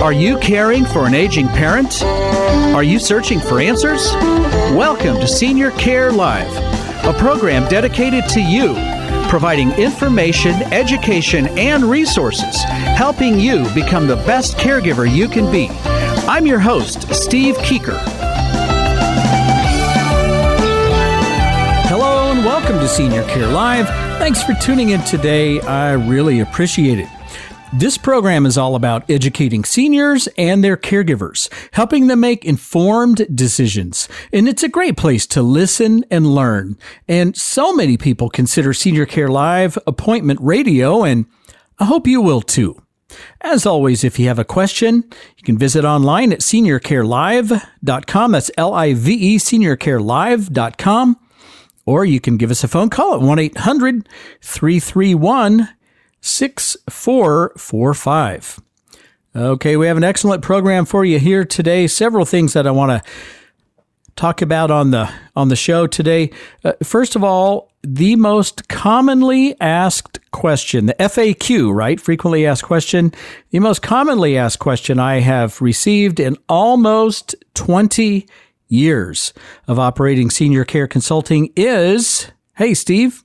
Are you caring for an aging parent? Are you searching for answers? Welcome to Senior Care Live, a program dedicated to you, providing information, education, and resources, helping you become the best caregiver you can be. I'm your host, Steve Keiter. Hello and welcome to Senior Care Live. Thanks for tuning in today. I really appreciate it. This program is all about educating seniors and their caregivers, helping them make informed decisions. And it's a great place to listen and learn. And so many people consider Senior Care Live appointment radio, and I hope you will too. As always, if you have a question, you can visit online at seniorcarelive.com. That's L I V E, seniorcarelive.com. Or you can give us a phone call at 1 800 331 6445. Okay, we have an excellent program for you here today. Several things that I want to talk about on the on the show today. Uh, first of all, the most commonly asked question, the FAQ, right? Frequently asked question. The most commonly asked question I have received in almost 20 years of operating senior care consulting is, "Hey Steve,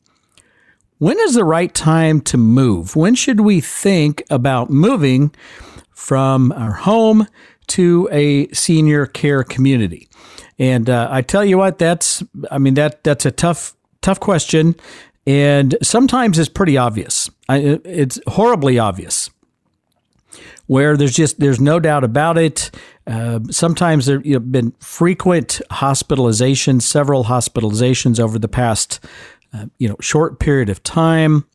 when is the right time to move? When should we think about moving from our home to a senior care community? And uh, I tell you what, that's I mean that that's a tough tough question, and sometimes it's pretty obvious. I, it's horribly obvious. Where there's just there's no doubt about it. Uh, sometimes there have been frequent hospitalizations, several hospitalizations over the past uh, you know short period of time,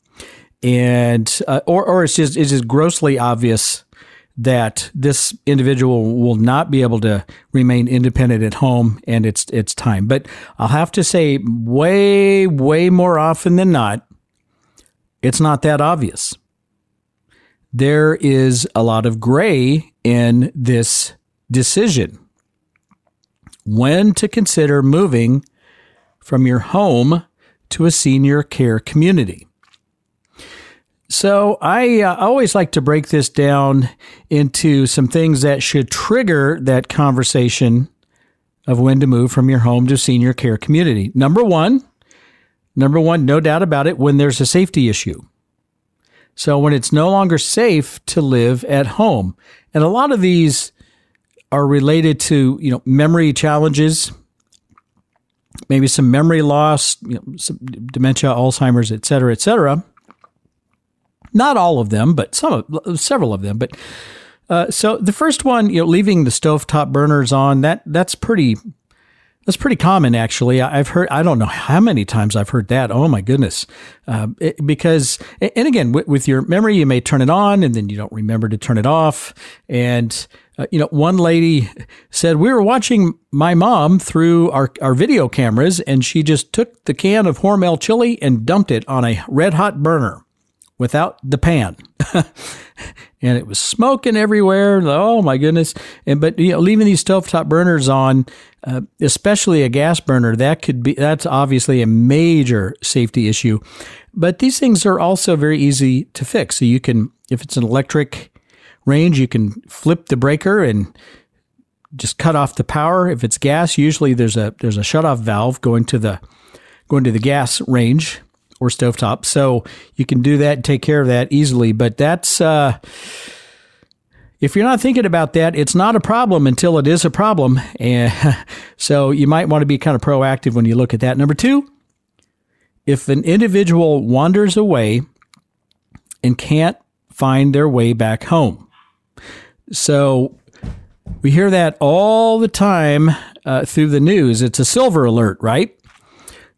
and uh, or or it's just it's just grossly obvious that this individual will not be able to remain independent at home and it's it's time. But I'll have to say way way more often than not it's not that obvious. There is a lot of gray in this decision. When to consider moving from your home to a senior care community. So I uh, always like to break this down into some things that should trigger that conversation of when to move from your home to senior care community. Number one, number one, no doubt about it, when there's a safety issue. So when it's no longer safe to live at home, and a lot of these are related to you know memory challenges, maybe some memory loss, you know, some dementia, Alzheimer's, et cetera, et cetera. Not all of them, but some, several of them. But uh, so the first one, you know, leaving the stovetop burners on that that's pretty that's pretty common, actually. I've heard, I don't know how many times I've heard that. Oh my goodness. Uh, it, because, and again, with, with, your memory, you may turn it on and then you don't remember to turn it off. And, uh, you know, one lady said, we were watching my mom through our, our video cameras and she just took the can of Hormel chili and dumped it on a red hot burner without the pan. and it was smoking everywhere. Oh my goodness! And but you know, leaving these stovetop burners on, uh, especially a gas burner, that could be that's obviously a major safety issue. But these things are also very easy to fix. So you can, if it's an electric range, you can flip the breaker and just cut off the power. If it's gas, usually there's a there's a shut off valve going to the going to the gas range or stovetop. So you can do that and take care of that easily. But that's, uh, if you're not thinking about that, it's not a problem until it is a problem. And so you might want to be kind of proactive when you look at that. Number two, if an individual wanders away and can't find their way back home. So we hear that all the time uh, through the news. It's a silver alert, right?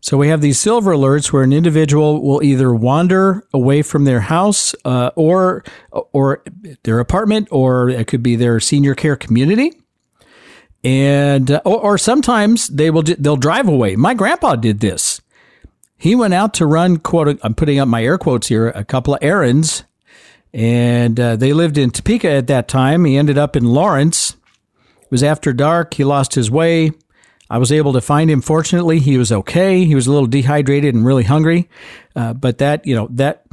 So we have these silver alerts where an individual will either wander away from their house uh, or or their apartment, or it could be their senior care community, and uh, or, or, sometimes they will they'll drive away. My grandpa did this. He went out to run quote. I'm putting up my air quotes here. A couple of errands, and uh, they lived in Topeka at that time. He ended up in Lawrence. It was after dark. He lost his way I was able to find him. Fortunately, he was okay. He was a little dehydrated and really hungry, uh, but that you know that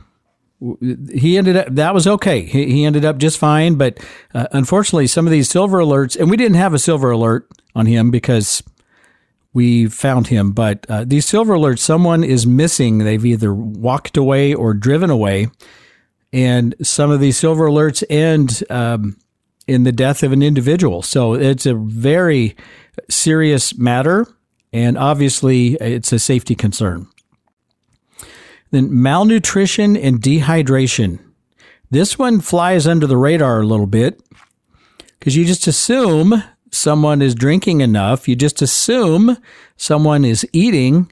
he ended up that was okay. He, he ended up just fine. But uh, unfortunately, some of these silver alerts, and we didn't have a silver alert on him because we found him. But uh, these silver alerts, someone is missing. They've either walked away or driven away, and some of these silver alerts end. Um, in the death of an individual. So it's a very serious matter, and obviously it's a safety concern. Then malnutrition and dehydration. This one flies under the radar a little bit because you just assume someone is drinking enough. You just assume someone is eating,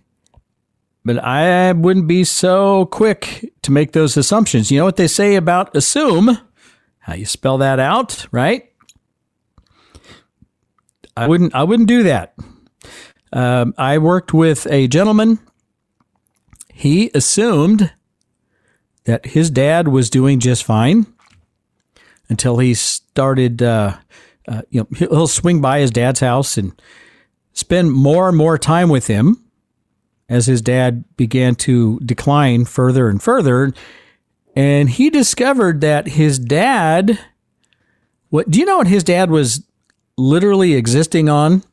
but I wouldn't be so quick to make those assumptions. You know what they say about assume? How you spell that out, right? I wouldn't. I wouldn't do that. Um, I worked with a gentleman. He assumed that his dad was doing just fine until he started. Uh, uh, you know, he'll swing by his dad's house and spend more and more time with him as his dad began to decline further and further. And he discovered that his dad. What do you know? What his dad was literally existing on?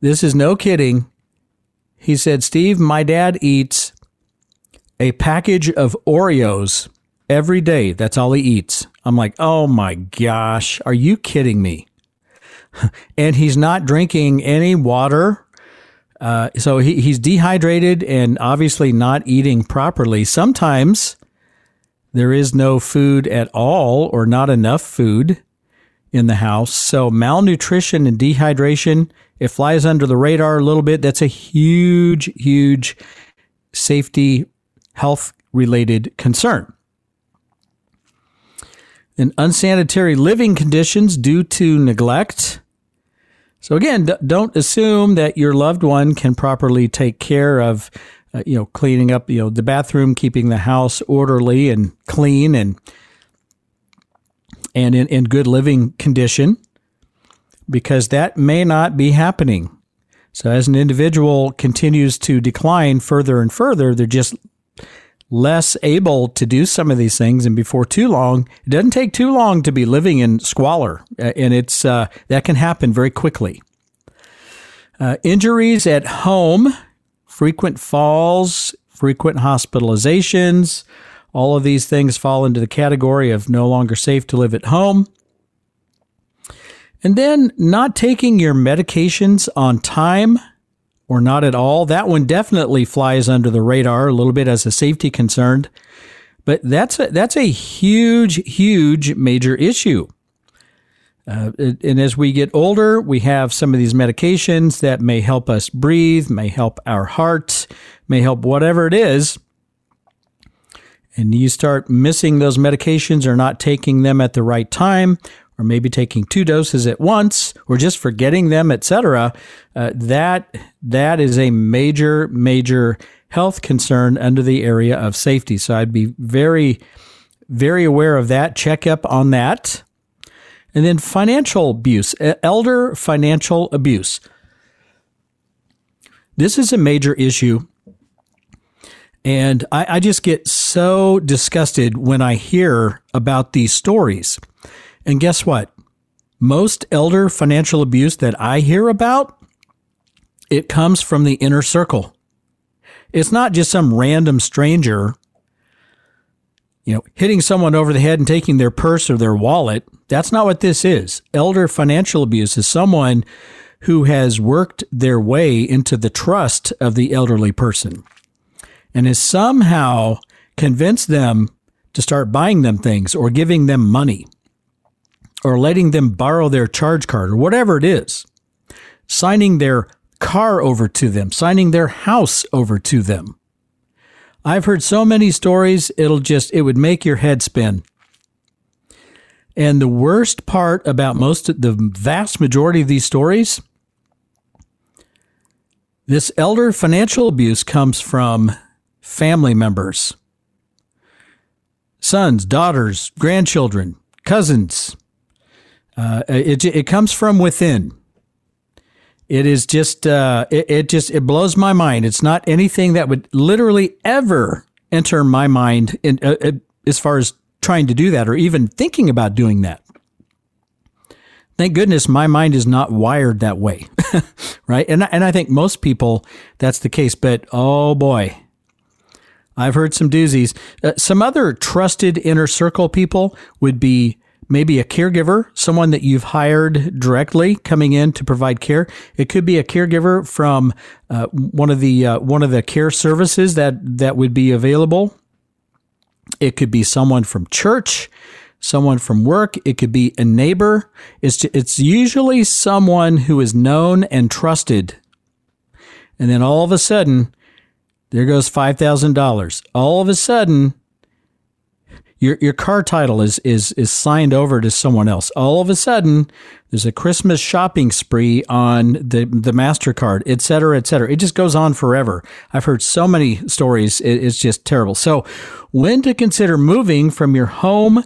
This is no kidding. He said, Steve, my dad eats a package of Oreos every day. That's all he eats. I'm like, oh my gosh, are you kidding me? and he's not drinking any water. Uh, so he, he's dehydrated and obviously not eating properly. Sometimes there is no food at all or not enough food in the house. So malnutrition and dehydration, it flies under the radar a little bit. That's a huge, huge safety, health related concern. And unsanitary living conditions due to neglect. So again, don't assume that your loved one can properly take care of, uh, you know, cleaning up, you know, the bathroom, keeping the house orderly and clean and and in, in good living condition because that may not be happening. So as an individual continues to decline further and further, they're just less able to do some of these things. And before too long, it doesn't take too long to be living in squalor, and it's uh, that can happen very quickly. Uh, injuries at home, frequent falls, frequent hospitalizations, all of these things fall into the category of no longer safe to live at home. And then not taking your medications on time or not at all. That one definitely flies under the radar a little bit as a safety concern. But that's a, that's a huge, huge major issue. Uh, and as we get older, we have some of these medications that may help us breathe, may help our heart, may help whatever it is and you start missing those medications or not taking them at the right time or maybe taking two doses at once or just forgetting them etc uh, that that is a major major health concern under the area of safety. So i'd be very very aware of that check up on that. And then financial abuse elder financial abuse. This is a major issue. And I, I just get so disgusted when I hear about these stories. And guess what? Most elder financial abuse that I hear about, it comes from the inner circle. It's not just some random stranger, you know, hitting someone over the head and taking their purse or their wallet. That's not what this is. Elder financial abuse is someone who has worked their way into the trust of the elderly person and has somehow convinced them to start buying them things or giving them money or letting them borrow their charge card or whatever it is, signing their car over to them, signing their house over to them. I've heard so many stories, it'll just, it would make your head spin. And the worst part about most, of the vast majority of these stories, this elder financial abuse comes from family members, sons, daughters, grandchildren, cousins, uh, it it comes from within. It is just uh, it, it just it blows my mind. It's not anything that would literally ever enter my mind in, uh, uh as far as trying to do that or even thinking about doing that. Thank goodness my mind is not wired that way, right? And and I think most people that's the case. But oh boy, I've heard some doozies. Uh, some other trusted inner circle people would be maybe a caregiver, someone that you've hired directly coming in to provide care. It could be a caregiver from uh, one of the uh, one of the care services that that would be available. It could be someone from church, someone from work. It could be a neighbor. It's it's usually someone who is known and trusted. And then all of a sudden, there goes five thousand dollars. All of a sudden, your your car title is is is signed over to someone else. All of a sudden, there's a Christmas shopping spree on the the Mastercard, et cetera, et cetera. It just goes on forever. I've heard so many stories. It, it's just terrible. So, when to consider moving from your home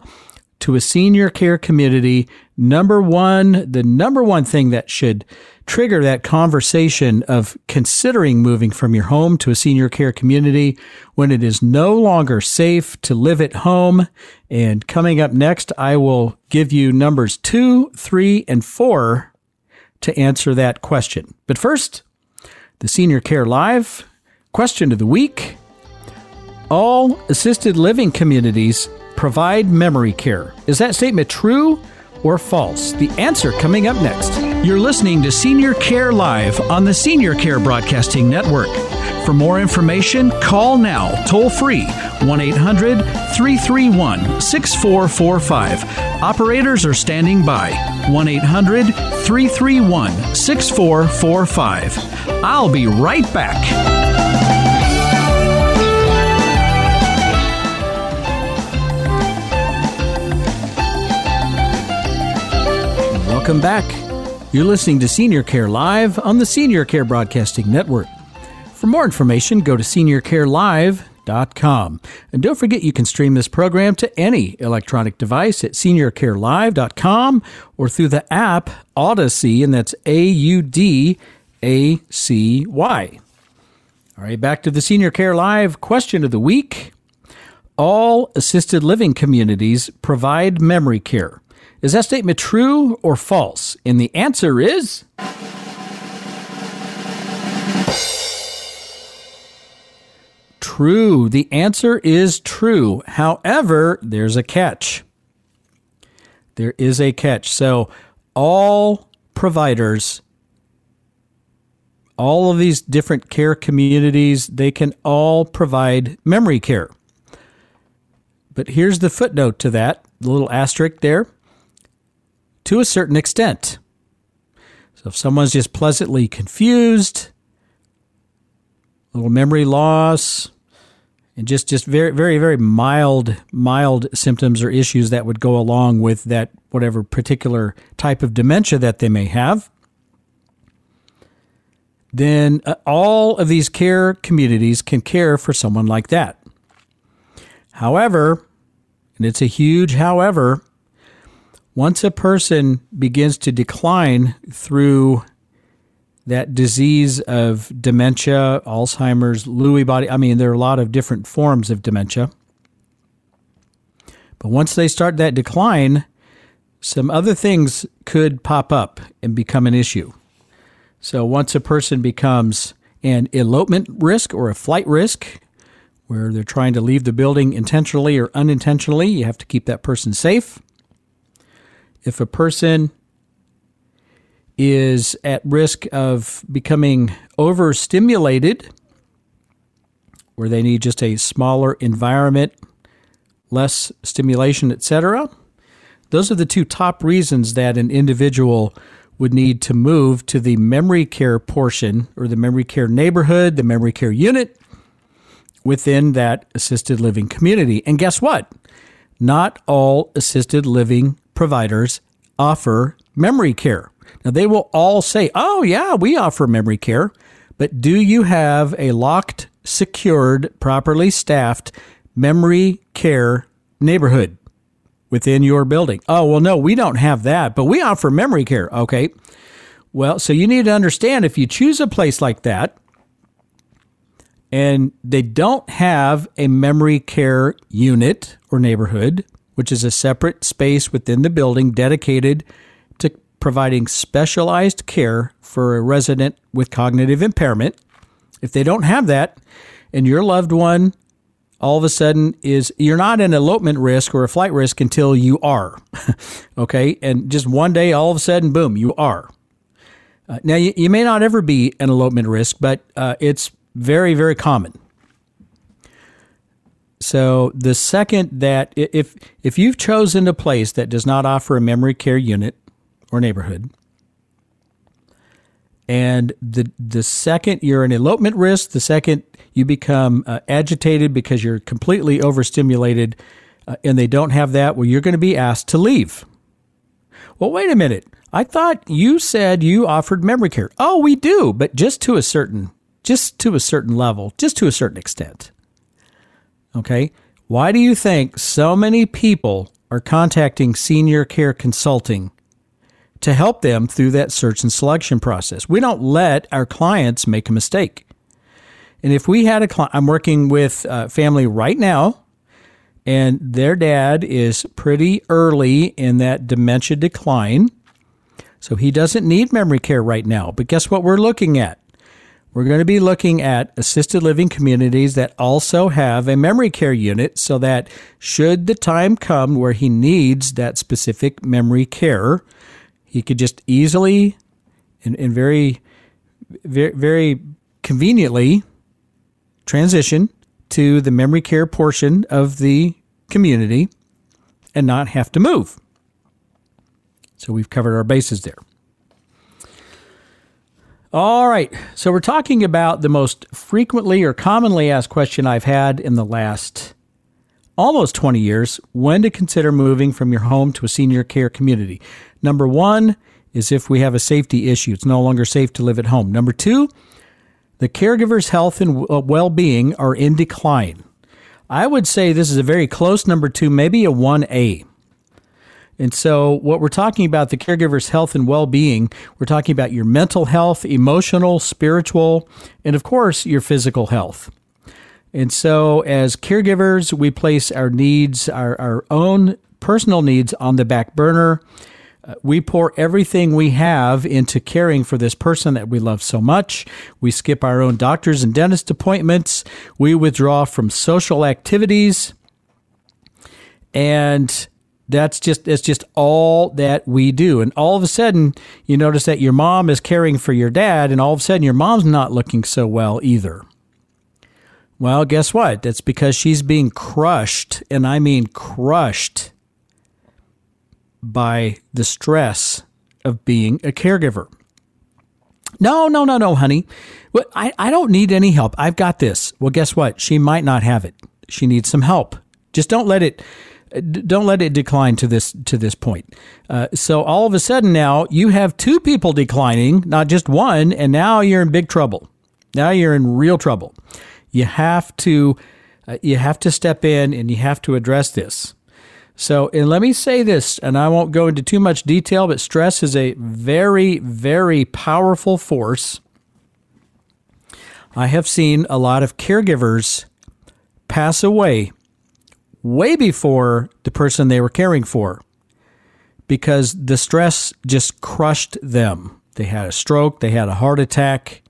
to a senior care community? Number one, the number one thing that should trigger that conversation of considering moving from your home to a senior care community when it is no longer safe to live at home. And coming up next, I will give you numbers two, three, and four to answer that question. But first, the Senior Care Live question of the week. All assisted living communities provide memory care. Is that statement true or false? The answer coming up next. You're listening to Senior Care Live on the Senior Care Broadcasting Network. For more information, call now toll free 1 800 331 6445. Operators are standing by 1 800 331 6445. I'll be right back. Welcome back. You're listening to Senior Care Live on the Senior Care Broadcasting Network. For more information, go to seniorcarelive.com. And don't forget you can stream this program to any electronic device at seniorcarelive.com or through the app Audacy, and that's A U D A C Y. All right, back to the Senior Care Live question of the week. All assisted living communities provide memory care. Is that statement true or false? And the answer is. True. The answer is true. However, there's a catch. There is a catch. So, all providers, all of these different care communities, they can all provide memory care. But here's the footnote to that, the little asterisk there to a certain extent. So if someone's just pleasantly confused, a little memory loss, and just just very very very mild mild symptoms or issues that would go along with that whatever particular type of dementia that they may have then uh, all of these care communities can care for someone like that however and it's a huge however once a person begins to decline through that disease of dementia, Alzheimer's, Lewy body, I mean, there are a lot of different forms of dementia. But once they start that decline, some other things could pop up and become an issue. So once a person becomes an elopement risk or a flight risk where they're trying to leave the building intentionally or unintentionally. You have to keep that person safe. If a person is at risk of becoming overstimulated, where they need just a smaller environment, less stimulation, etc. Those are the two top reasons that an individual would need to move to the memory care portion or the memory care neighborhood, the memory care unit within that assisted living community. And guess what? Not all assisted living providers offer memory care. Now, they will all say, oh, yeah, we offer memory care. But do you have a locked, secured, properly staffed memory care neighborhood within your building? Oh, well, no, we don't have that, but we offer memory care. Okay. Well, so you need to understand if you choose a place like that and they don't have a memory care unit or neighborhood, which is a separate space within the building dedicated to providing specialized care for a resident with cognitive impairment. If they don't have that, and your loved one all of a sudden is you're not an elopement risk or a flight risk until you are. okay. And just one day, all of a sudden, boom, you are. Uh, now, you, you, may not ever be an elopement risk, but uh, it's very, very common. So the second that if if you've chosen a place that does not offer a memory care unit, or neighborhood. And the the second you're an elopement risk, the second you become uh, agitated because you're completely overstimulated, uh, and they don't have that, well, you're going to be asked to leave. Well, wait a minute. I thought you said you offered memory care. Oh, we do, but just to a certain just to a certain level, just to a certain extent. Okay? Why do you think so many people are contacting senior care consulting to help them through that search and selection process. We don't let our clients make a mistake. And if we had a client, I'm working with a family right now, and their dad is pretty early in that dementia decline. So he doesn't need memory care right now. But guess what we're looking at? We're going to be looking at assisted living communities that also have a memory care unit so that should the time come where he needs that specific memory care, he could just easily and, and very, very, very conveniently transition to the memory care portion of the community and not have to move. So we've covered our bases there. All right. So we're talking about the most frequently or commonly asked question I've had in the last almost 20 years when to consider moving from your home to a senior care community. Number one is if we have a safety issue, it's no longer safe to live at home. Number two, the caregiver's health and uh, well being are in decline. I would say this is a very close number two, maybe a 1A. And so, what we're talking about, the caregiver's health and well being, we're talking about your mental health, emotional, spiritual, and of course, your physical health. And so, as caregivers, we place our needs, our, our own personal needs on the back burner uh, we pour everything we have into caring for this person that we love so much. We skip our own doctors and dentist appointments. We withdraw from social activities. And that's just it's just all that we do. And all of a sudden, you notice that your mom is caring for your dad, and all of a sudden your mom's not looking so well either. Well, guess what? That's because she's being crushed, and I mean crushed by the stress of being a caregiver. No, no, no, no, honey. Well, I, I don't need any help. I've got this. Well, guess what? She might not have it. She needs some help. Just don't let it don't let it decline to this to this point. Uh, so all of a sudden now you have two people declining, not just one, and now you're in big trouble. Now you're in real trouble. You have to uh, you have to step in and you have to address this. So, and let me say this, and I won't go into too much detail, but stress is a very, very powerful force. I have seen a lot of caregivers pass away way before the person they were caring for because the stress just crushed them. They had a stroke, they had a heart attack,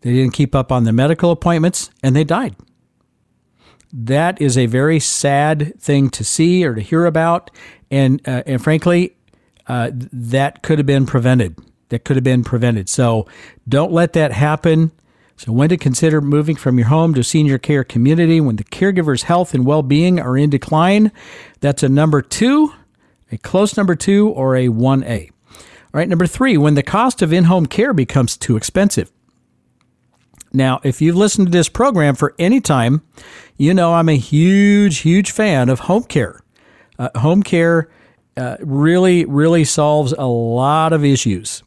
They didn't keep up on the medical appointments and they died. That is a very sad thing to see or to hear about. And, uh, and frankly, uh, that could have been prevented. That could have been prevented. So don't let that happen. So, when to consider moving from your home to senior care community when the caregiver's health and well being are in decline. That's a number two, a close number two, or a 1A. All right, number three, when the cost of in home care becomes too expensive. Now, if you've listened to this program for any time, you know I'm a huge, huge fan of home care. Uh, home care uh, really, really solves a lot of issues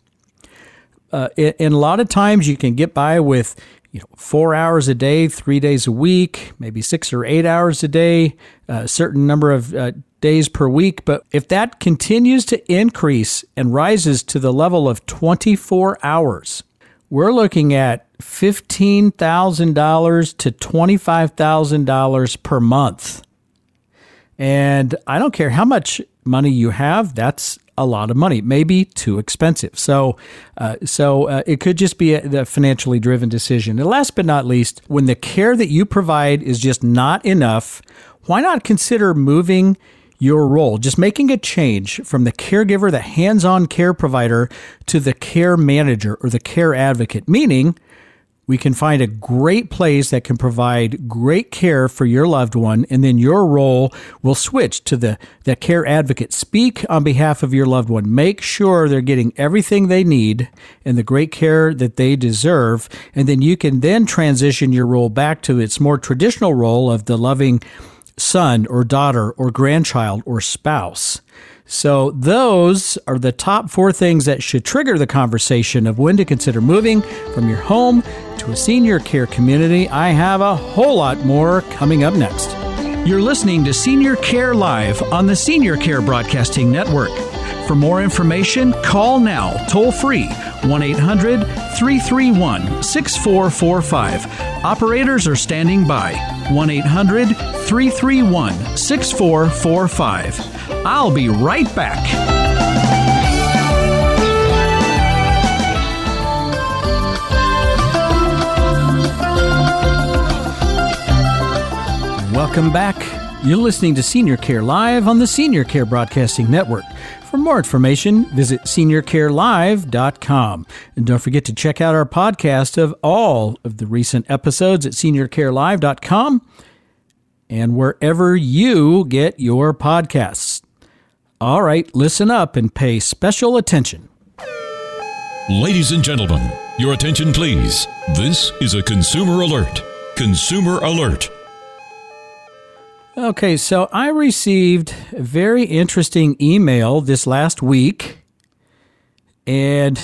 uh, and a lot of times you can get by with you know four hours a day, three days a week, maybe six or eight hours a day, a certain number of uh, days per week. But if that continues to increase and rises to the level of 24 hours, we're looking at $15,000 to $25,000 per month. And I don't care how much money you have, that's a lot of money, maybe too expensive. So, uh, so uh, it could just be a, a, financially driven decision. And last but not least, when the care that you provide is just not enough, why not consider moving your role, just making a change from the caregiver, the hands-on care provider, to the care manager or the care advocate, meaning we can find a great place that can provide great care for your loved one and then your role will switch to the, the care advocate. Speak on behalf of your loved one. Make sure they're getting everything they need and the great care that they deserve and then you can then transition your role back to its more traditional role of the loving son or daughter or grandchild or spouse so, those are the top four things that should trigger the conversation of when to consider moving from your home to a senior care community. I have a whole lot more coming up next. You're listening to Senior Care Live on the Senior Care Broadcasting Network. For more information, call now toll free 1 800 331 6445. Operators are standing by 1 800 331 6445. I'll be right back. Welcome back. You're listening to Senior Care Live on the Senior Care Broadcasting Network. For more information, visit seniorcarelive.com. And don't forget to check out our podcast of all of the recent episodes at seniorcarelive.com and wherever you get your podcasts. All right, listen up and pay special attention. Ladies and gentlemen, your attention please. This is a consumer alert. Consumer alert. Okay, so I received a very interesting email this last week, and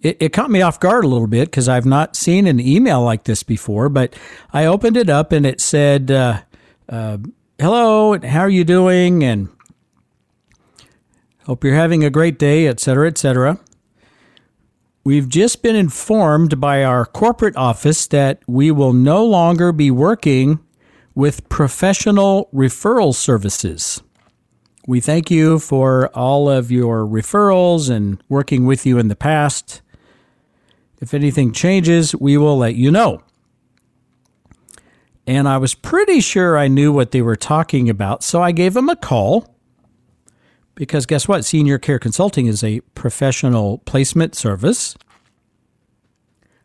it, it caught me off guard a little bit because I've not seen an email like this before. But I opened it up and it said, uh, uh, "Hello, how are you doing?" and Hope you're having a great day, etc., etc. We've just been informed by our corporate office that we will no longer be working with professional referral services. We thank you for all of your referrals and working with you in the past. If anything changes, we will let you know. And I was pretty sure I knew what they were talking about, so I gave them a call because guess what? Senior Care Consulting is a professional placement service.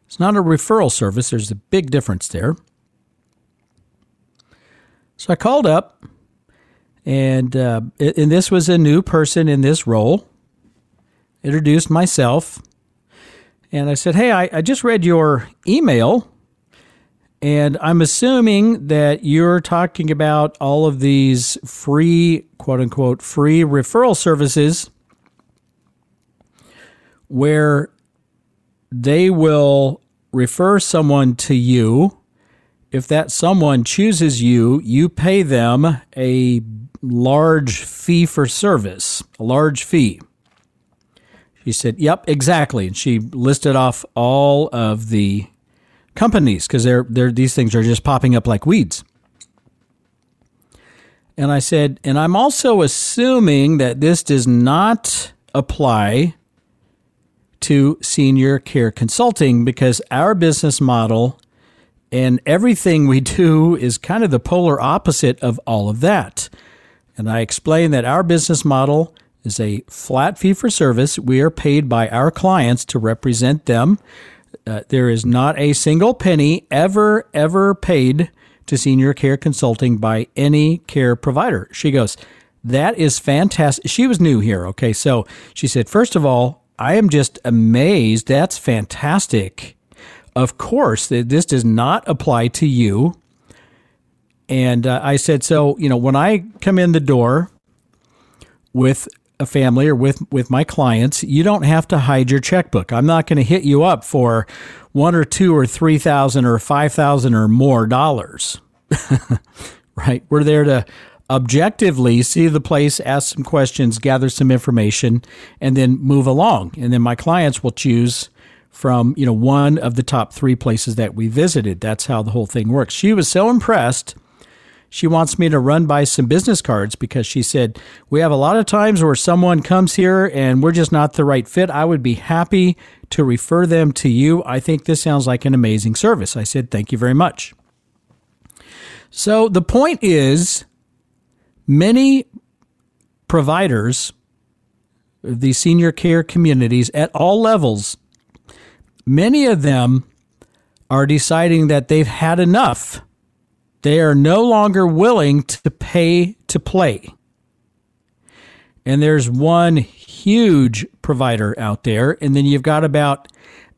It's not a referral service, there's a big difference there. So I called up, and, uh, and this was a new person in this role. Introduced myself, and I said, Hey, I, I just read your email and I'm assuming that you're talking about all of these free, quote unquote, free referral services where they will refer someone to you. If that someone chooses you, you pay them a large fee for service, a large fee. She said, Yep, exactly. And she listed off all of the companies because they're, they're, these things are just popping up like weeds. And I said, and I'm also assuming that this does not apply to senior care consulting because our business model and everything we do is kind of the polar opposite of all of that. And I explained that our business model is a flat fee for service. We are paid by our clients to represent them. Uh, there is not a single penny ever, ever paid to senior care consulting by any care provider. She goes, That is fantastic. She was new here. Okay. So she said, First of all, I am just amazed. That's fantastic. Of course, this does not apply to you. And uh, I said, so, you know, when I come in the door with a family or with, with my clients, you don't have to hide your checkbook. I'm not going to hit you up for one or two or three thousand or five thousand or more dollars. right? We're there to objectively see the place, ask some questions, gather some information, and then move along. And then my clients will choose from, you know, one of the top three places that we visited. That's how the whole thing works. She was so impressed. She wants me to run by some business cards because she said, We have a lot of times where someone comes here and we're just not the right fit. I would be happy to refer them to you. I think this sounds like an amazing service. I said, Thank you very much. So the point is, Many providers, the senior care communities at all levels, many of them are deciding that they've had enough. They are no longer willing to pay to play. And there's one huge provider out there, and then you've got about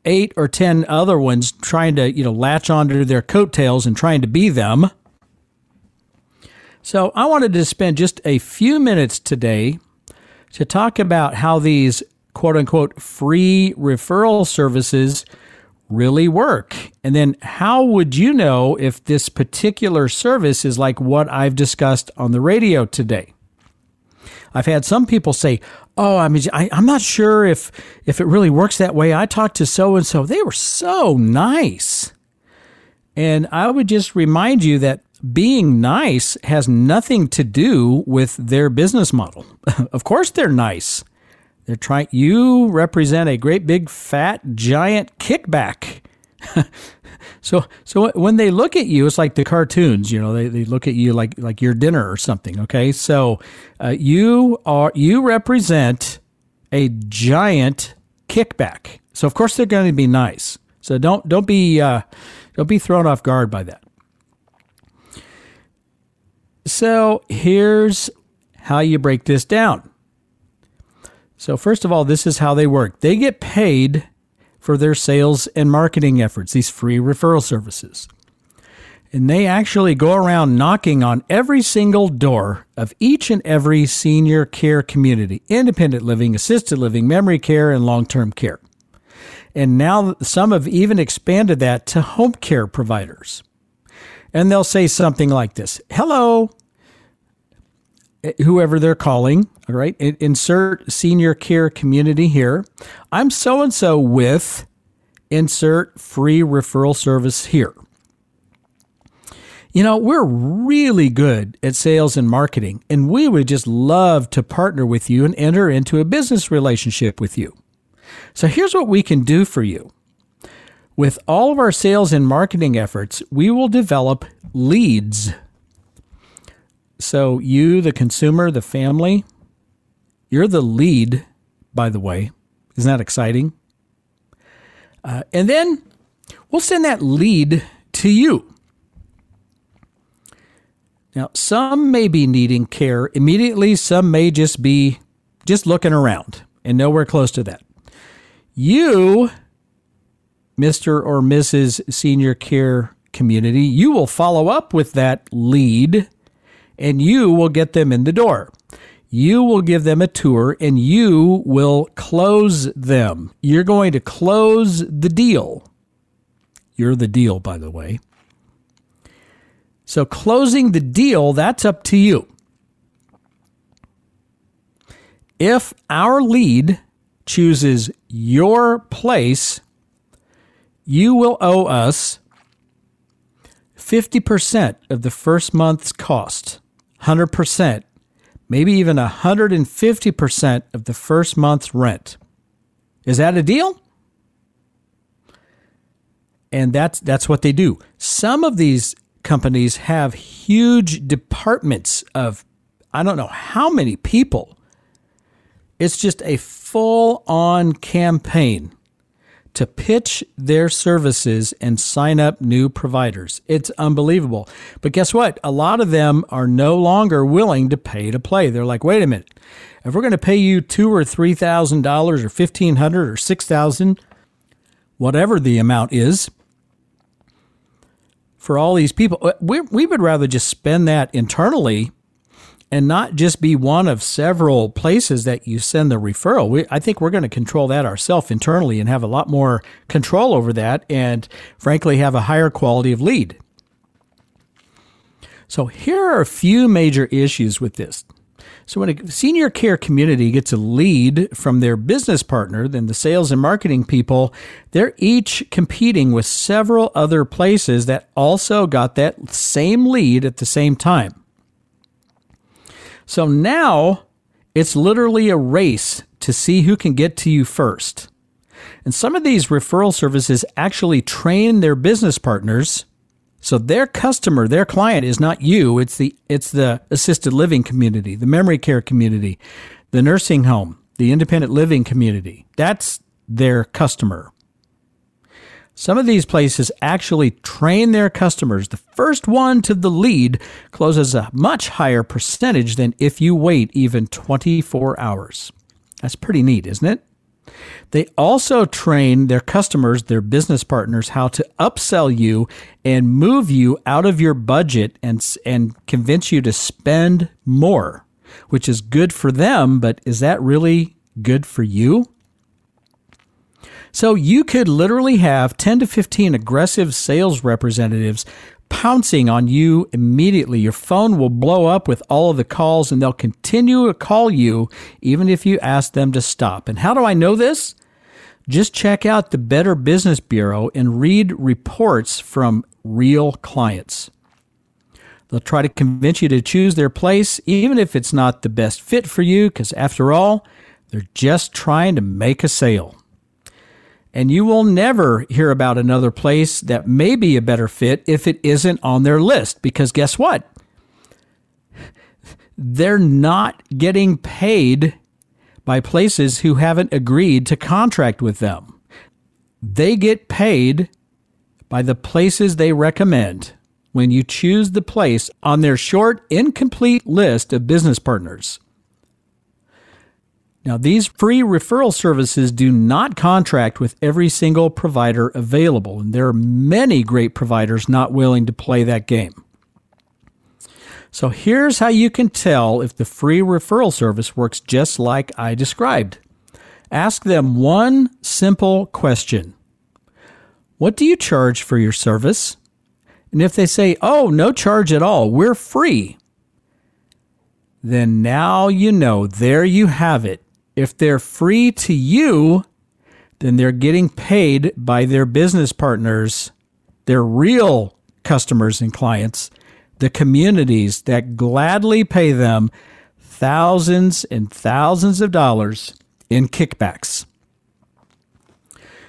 eight or ten other ones trying to, you know, latch onto their coattails and trying to be them. So I wanted to spend just a few minutes today to talk about how these quote unquote free referral services really work. And then how would you know if this particular service is like what I've discussed on the radio today? I've had some people say, "Oh, I mean, I, am not sure if if it really works that way." I talked to so and so; they were so nice, and I would just remind you that being nice has nothing to do with their business model. of course, they're nice. They're trying. You represent a great big fat giant kickback. so, so when they look at you, it's like the cartoons. You know, they, they look at you like like your dinner or something. Okay, so uh, you are you represent a giant kickback. So of course they're going to be nice. So don't don't be uh, don't be thrown off guard by that. So here's how you break this down. So, first of all, this is how they work they get paid for their sales and marketing efforts, these free referral services. And they actually go around knocking on every single door of each and every senior care community independent living, assisted living, memory care, and long term care. And now some have even expanded that to home care providers. And they'll say something like this Hello, Uh, whoever they're calling, all right, insert senior care community here. I'm so and so with insert free referral service here. You know, we're really good at sales and marketing, and we would just love to partner with you and enter into a business relationship with you. So here's what we can do for you. With all of our sales and marketing efforts, we will develop leads so, you, the consumer, the family, you're the lead, by the way. Isn't that exciting? Uh, and then we'll send that lead to you. Now, some may be needing care immediately, some may just be just looking around and nowhere close to that. You, Mr. or Mrs. Senior Care Community, you will follow up with that lead and you will get them in the door. You will give them a tour and you will close them. You're going to close the deal. You're the deal, by the way. So, closing the deal, that's up to you. If our lead chooses your place, you will owe us 50% of the first month's cost. 100%, maybe even 150% of the first month's rent. Is that a deal? And that's that's what they do. Some of these companies have huge departments of I don't know how many people. It's just a full on campaign to pitch their services and sign up new providers. It's unbelievable. But guess what? A lot of them are no longer willing to pay to play. They're like, wait a minute. If we're going to pay you two or three thousand dollars or fifteen hundred or six thousand, whatever the amount is, for all these people, uh, we, we would rather just spend that internally and not just be one of several places that you send the referral. We, I think we're going to control that ourselves internally and have a lot more control over that and frankly have a higher quality of lead. So here are a few major issues with this. So when a senior care community gets a lead from their business partner, then the sales and marketing people, they're each competing with several other places that also got that same lead at the same time. So now it's literally a race to see who can get to you first. And some of these referral services actually train their business partners. So their customer, their client is not you, it's the it's the assisted living community, the memory care community, the nursing home, the independent living community. That's their customer. Some of these places actually train their customers. The first one to the lead closes a much higher percentage than if you wait even 24 hours. That's pretty neat, isn't it? They also train their customers, their business partners, how to upsell you and move you out of your budget and, and convince you to spend more, which is good for them, but is that really good for you? So you could literally have 10 to 15 aggressive sales representatives pouncing on you immediately. Your phone will blow up with all of the calls and they'll continue to call you even if you ask them to stop. And how do I know this? Just check out the Better Business Bureau and read reports from real clients. They'll try to convince you to choose their place, even if it's not the best fit for you, because after all, they're just trying to make a sale. And you will never hear about another place that may be a better fit if it isn't on their list. Because guess what? They're not getting paid by places who haven't agreed to contract with them. They get paid by the places they recommend when you choose the place on their short, incomplete list of business partners. Now, these free referral services do not contract with every single provider available, and there are many great providers not willing to play that game. So, here's how you can tell if the free referral service works just like I described. Ask them one simple question What do you charge for your service? And if they say, Oh, no charge at all, we're free, then now you know, there you have it. If they're free to you, then they're getting paid by their business partners, their real customers and clients, the communities that gladly pay them thousands and thousands of dollars in kickbacks.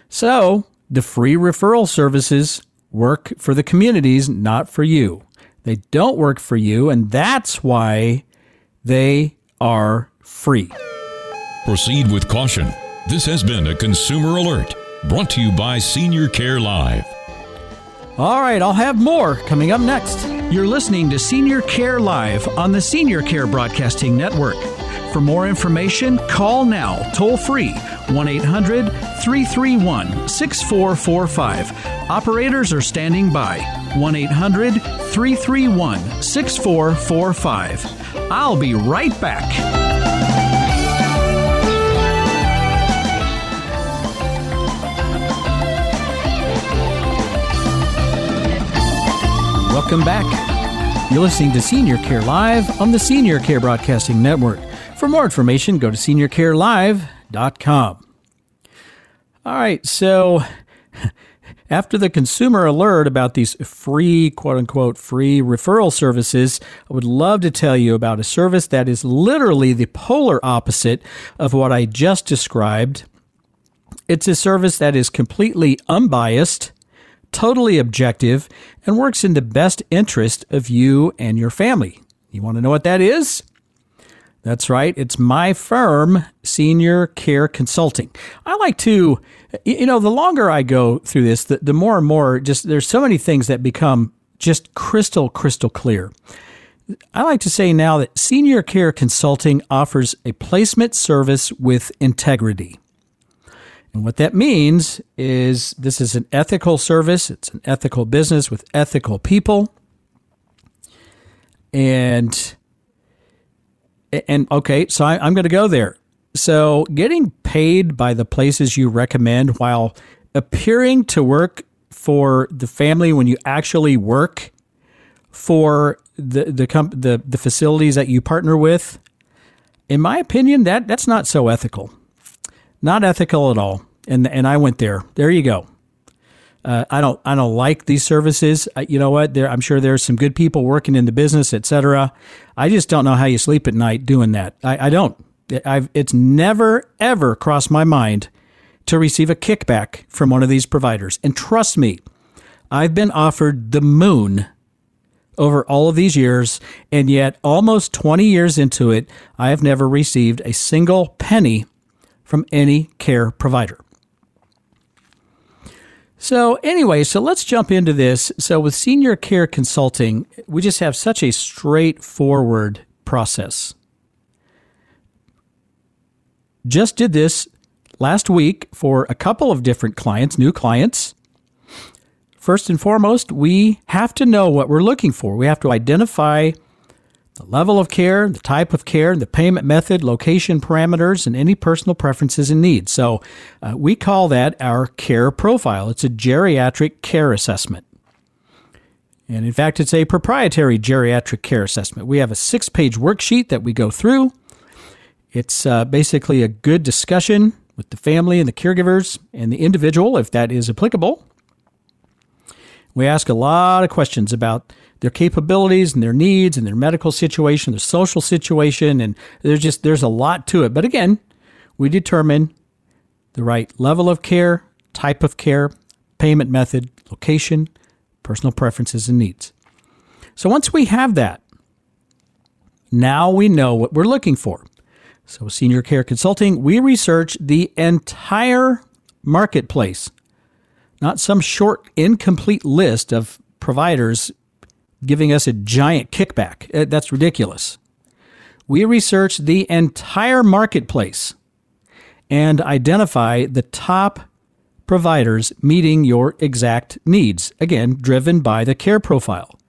So, the free referral services work for the communities, not for you. They don't work for you, and that's why they are free. Proceed with caution. This has been a Consumer Alert brought to you by Senior Care Live. All right, I'll have more coming up next. You're listening to Senior Care Live on the Senior Care Broadcasting Network. For more information, call now toll free 1 800 331 6445. Operators are standing by 1 800 331 6445. I'll be right back. Welcome back. You're listening to Senior Care Live on the Senior Care Broadcasting Network. For more information, go to seniorcarelive.com. All right, so after the consumer alert about these free, quote unquote, free referral services, I would love to tell you about a service that is literally the polar opposite of what I just described. It's a service that is completely unbiased, totally objective, and works in the best interest of you and your family. You want to know what that is? That's right. It's my firm, Senior Care Consulting. I like to, you know, the longer I go through this, the, the more and more just there's so many things that become just crystal, crystal clear. I like to say now that Senior Care Consulting offers a placement service with integrity. And what that means is this is an ethical service, it's an ethical business with ethical people. And and okay, so I, am going to go there. So getting paid by the places you recommend while appearing to work for the family when you actually work for the the comp- the the facilities that you partner with, in my opinion, that that's not so ethical, not ethical at all. And and I went there. There you go. Uh, I don't I don't like these services. You know what? There, I'm sure there's some good people working in the business, etc. I just don't know how you sleep at night doing that. I, I don't. I've it's never ever crossed my mind to receive a kickback from one of these providers. And trust me, I've been offered the moon over all of these years, and yet almost 20 years into it, I have never received a single penny from any care provider. So, anyway, so let's jump into this. So, with senior care consulting, we just have such a straightforward process. Just did this last week for a couple of different clients, new clients. First and foremost, we have to know what we're looking for. We have to identify the level of care, the type of care, the payment method, location parameters, and any personal preferences and needs. So uh, we call that our care profile. It's a geriatric care assessment. And in fact, it's a proprietary geriatric care assessment. We have a six page worksheet that we go through. It's uh, basically a good discussion with the family and the caregivers and the individual, if that is applicable. We ask a lot of questions about their capabilities and their needs and their medical situation, their social situation, and there's just there's a lot to it. But again, we determine the right level of care, type of care, payment method, location, personal preferences and needs. So once we have that, now we know what we're looking for. So senior care consulting, we research the entire marketplace not some short, incomplete list of providers giving us a giant kickback. Uh, that's ridiculous. We research the entire marketplace and identify the top providers meeting your exact needs, again, driven by the care profile.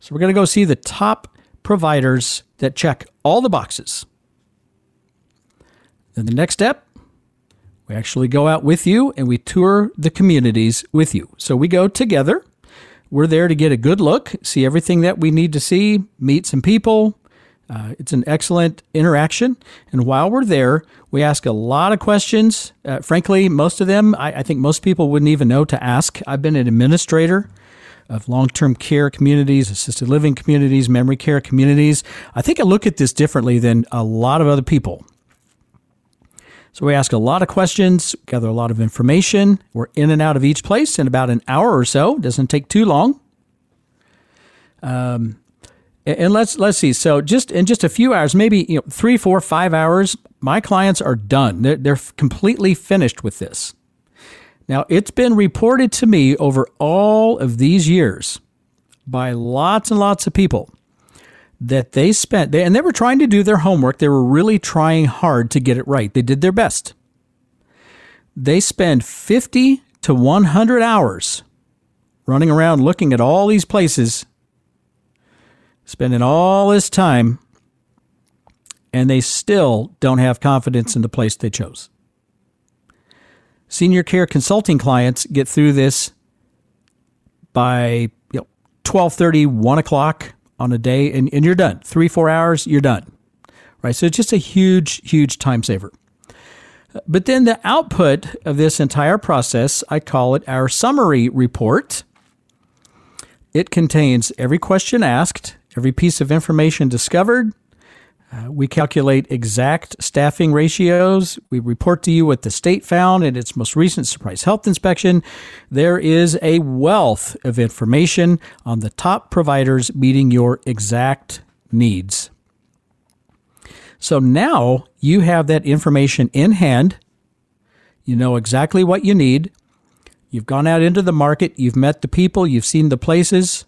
So we're going to go see the top providers that check all the boxes. Then the next step we actually go out with you and we tour the communities with you. So we go together. We're there to get a good look, see everything that we need to see, meet some people. Uh, it's an excellent interaction. And while we're there, we ask a lot of questions. Uh, frankly, most of them, I, I think most people wouldn't even know to ask. I've been an administrator of long term care communities, assisted living communities, memory care communities. I think I look at this differently than a lot of other people. So we ask a lot of questions, gather a lot of information. We're in and out of each place in about an hour or so. It doesn't take too long. Um, and let's let's see. So just in just a few hours, maybe you know three, four, five hours, my clients are done. They're, they're completely finished with this. Now it's been reported to me over all of these years by lots and lots of people that they spent, they, and they were trying to do their homework. They were really trying hard to get it right. They did their best. They spend 50 to 100 hours running around looking at all these places, spending all this time, and they still don't have confidence in the place they chose. Senior care consulting clients get through this by you know, 12:30, 1 o'clock on a day and, and you're done. Three, four hours, you're done. Right? So it's just a huge, huge time saver. But then the output of this entire process, I call it our summary report. It contains every question asked, every piece of information discovered, Uh, we calculate exact staffing ratios. We report to you what the state found in its most recent surprise health inspection. There is a wealth of information on the top providers meeting your exact needs. So now you have that information in hand. You know exactly what you need. You've gone out into the market, you've met the people, you've seen the places.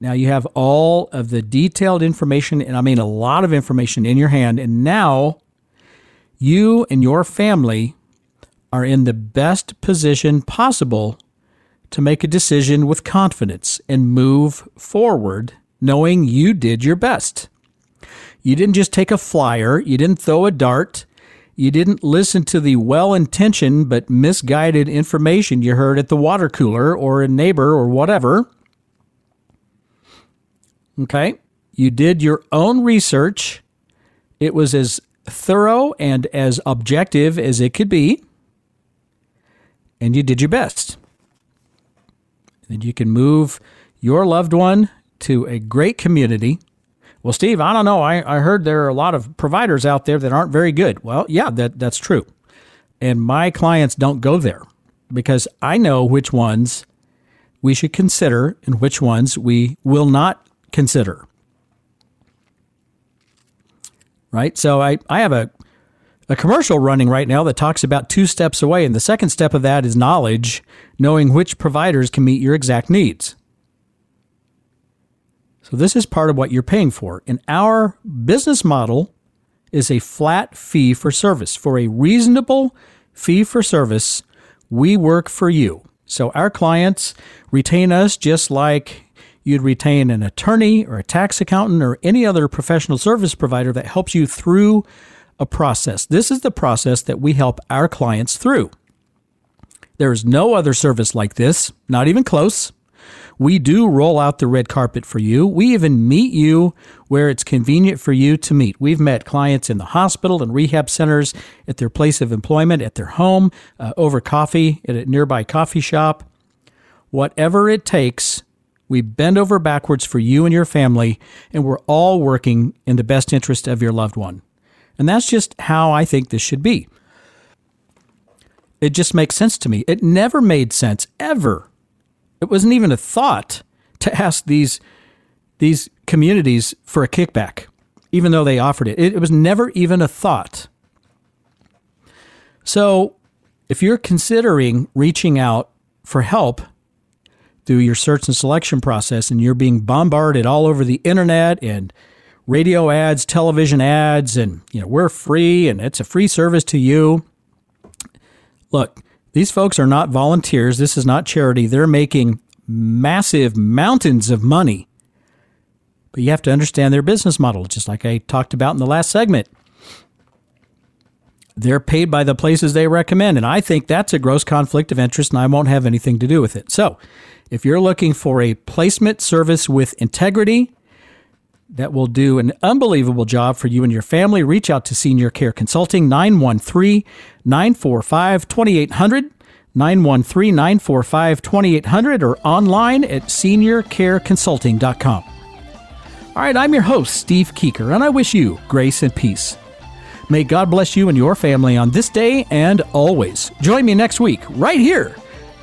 Now you have all of the detailed information, and I mean a lot of information in your hand. And now you and your family are in the best position possible to make a decision with confidence and move forward knowing you did your best. You didn't just take a flyer, you didn't throw a dart, you didn't listen to the well intentioned but misguided information you heard at the water cooler or a neighbor or whatever. Okay. You did your own research. It was as thorough and as objective as it could be. And you did your best. And you can move your loved one to a great community. Well, Steve, I don't know. I, I heard there are a lot of providers out there that aren't very good. Well, yeah, that, that's true. And my clients don't go there because I know which ones we should consider and which ones we will not consider. Right? So I, I have a, a commercial running right now that talks about two steps away. And the second step of that is knowledge, knowing which providers can meet your exact needs. So this is part of what you're paying for. And our business model is a flat fee for service. For a reasonable fee for service, we work for you. So our clients retain us just like you'd retain an attorney or a tax accountant or any other professional service provider that helps you through a process. This is the process that we help our clients through. There is no other service like this, not even close. We do roll out the red carpet for you. We even meet you where it's convenient for you to meet. We've met clients in the hospital and rehab centers, at their place of employment, at their home, uh, over coffee, at a nearby coffee shop. Whatever it takes we bend over backwards for you and your family, and we're all working in the best interest of your loved one. And that's just how I think this should be. It just makes sense to me. It never made sense, ever. It wasn't even a thought to ask these, these communities for a kickback, even though they offered it. It, it was never even a thought. So, if you're considering reaching out for help, through your search and selection process and you're being bombarded all over the internet and radio ads, television ads, and you know, we're free and it's a free service to you. Look, these folks are not volunteers. This is not charity. They're making massive mountains of money. But you have to understand their business model, just like I talked about in the last segment. They're paid by the places they recommend. And I think that's a gross conflict of interest, and I won't have anything to do with it. So if you're looking for a placement service with integrity that will do an unbelievable job for you and your family, reach out to Senior Care Consulting 913 945 2800. 913 945 2800 or online at seniorcareconsulting.com. All right, I'm your host, Steve Keiter, and I wish you grace and peace. May God bless you and your family on this day and always. Join me next week, right here